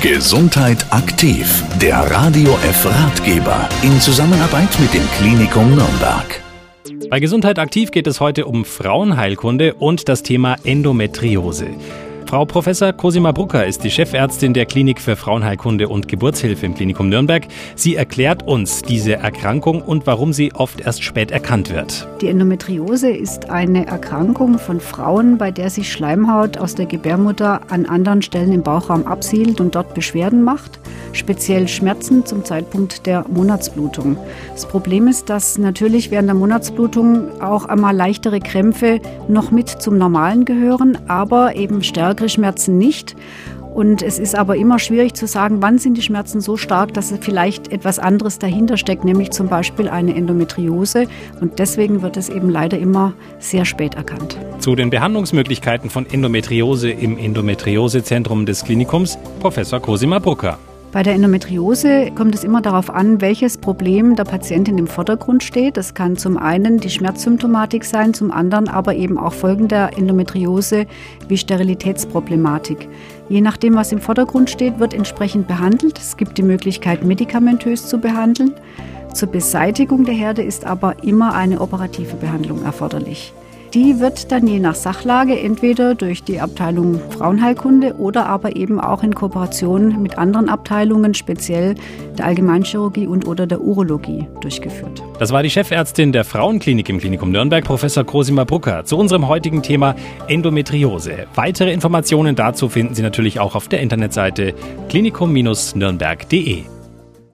Gesundheit aktiv, der Radio F Ratgeber in Zusammenarbeit mit dem Klinikum Nürnberg. Bei Gesundheit aktiv geht es heute um Frauenheilkunde und das Thema Endometriose. Frau Professor Cosima Brucker ist die Chefärztin der Klinik für Frauenheilkunde und Geburtshilfe im Klinikum Nürnberg. Sie erklärt uns diese Erkrankung und warum sie oft erst spät erkannt wird. Die Endometriose ist eine Erkrankung von Frauen, bei der sich Schleimhaut aus der Gebärmutter an anderen Stellen im Bauchraum absiedelt und dort Beschwerden macht speziell Schmerzen zum Zeitpunkt der Monatsblutung. Das Problem ist, dass natürlich während der Monatsblutung auch einmal leichtere Krämpfe noch mit zum Normalen gehören, aber eben stärkere Schmerzen nicht. Und es ist aber immer schwierig zu sagen, wann sind die Schmerzen so stark, dass vielleicht etwas anderes dahinter steckt, nämlich zum Beispiel eine Endometriose. Und deswegen wird es eben leider immer sehr spät erkannt. Zu den Behandlungsmöglichkeiten von Endometriose im Endometriosezentrum des Klinikums Professor Cosima Brucker. Bei der Endometriose kommt es immer darauf an, welches Problem der Patientin im Vordergrund steht. Das kann zum einen die Schmerzsymptomatik sein, zum anderen aber eben auch Folgen der Endometriose wie Sterilitätsproblematik. Je nachdem, was im Vordergrund steht, wird entsprechend behandelt. Es gibt die Möglichkeit, medikamentös zu behandeln. Zur Beseitigung der Herde ist aber immer eine operative Behandlung erforderlich. Die wird dann je nach Sachlage entweder durch die Abteilung Frauenheilkunde oder aber eben auch in Kooperation mit anderen Abteilungen, speziell der Allgemeinchirurgie und oder der Urologie, durchgeführt. Das war die Chefärztin der Frauenklinik im Klinikum Nürnberg, Professor Cosima Brucker, zu unserem heutigen Thema Endometriose. Weitere Informationen dazu finden Sie natürlich auch auf der Internetseite klinikum-nürnberg.de.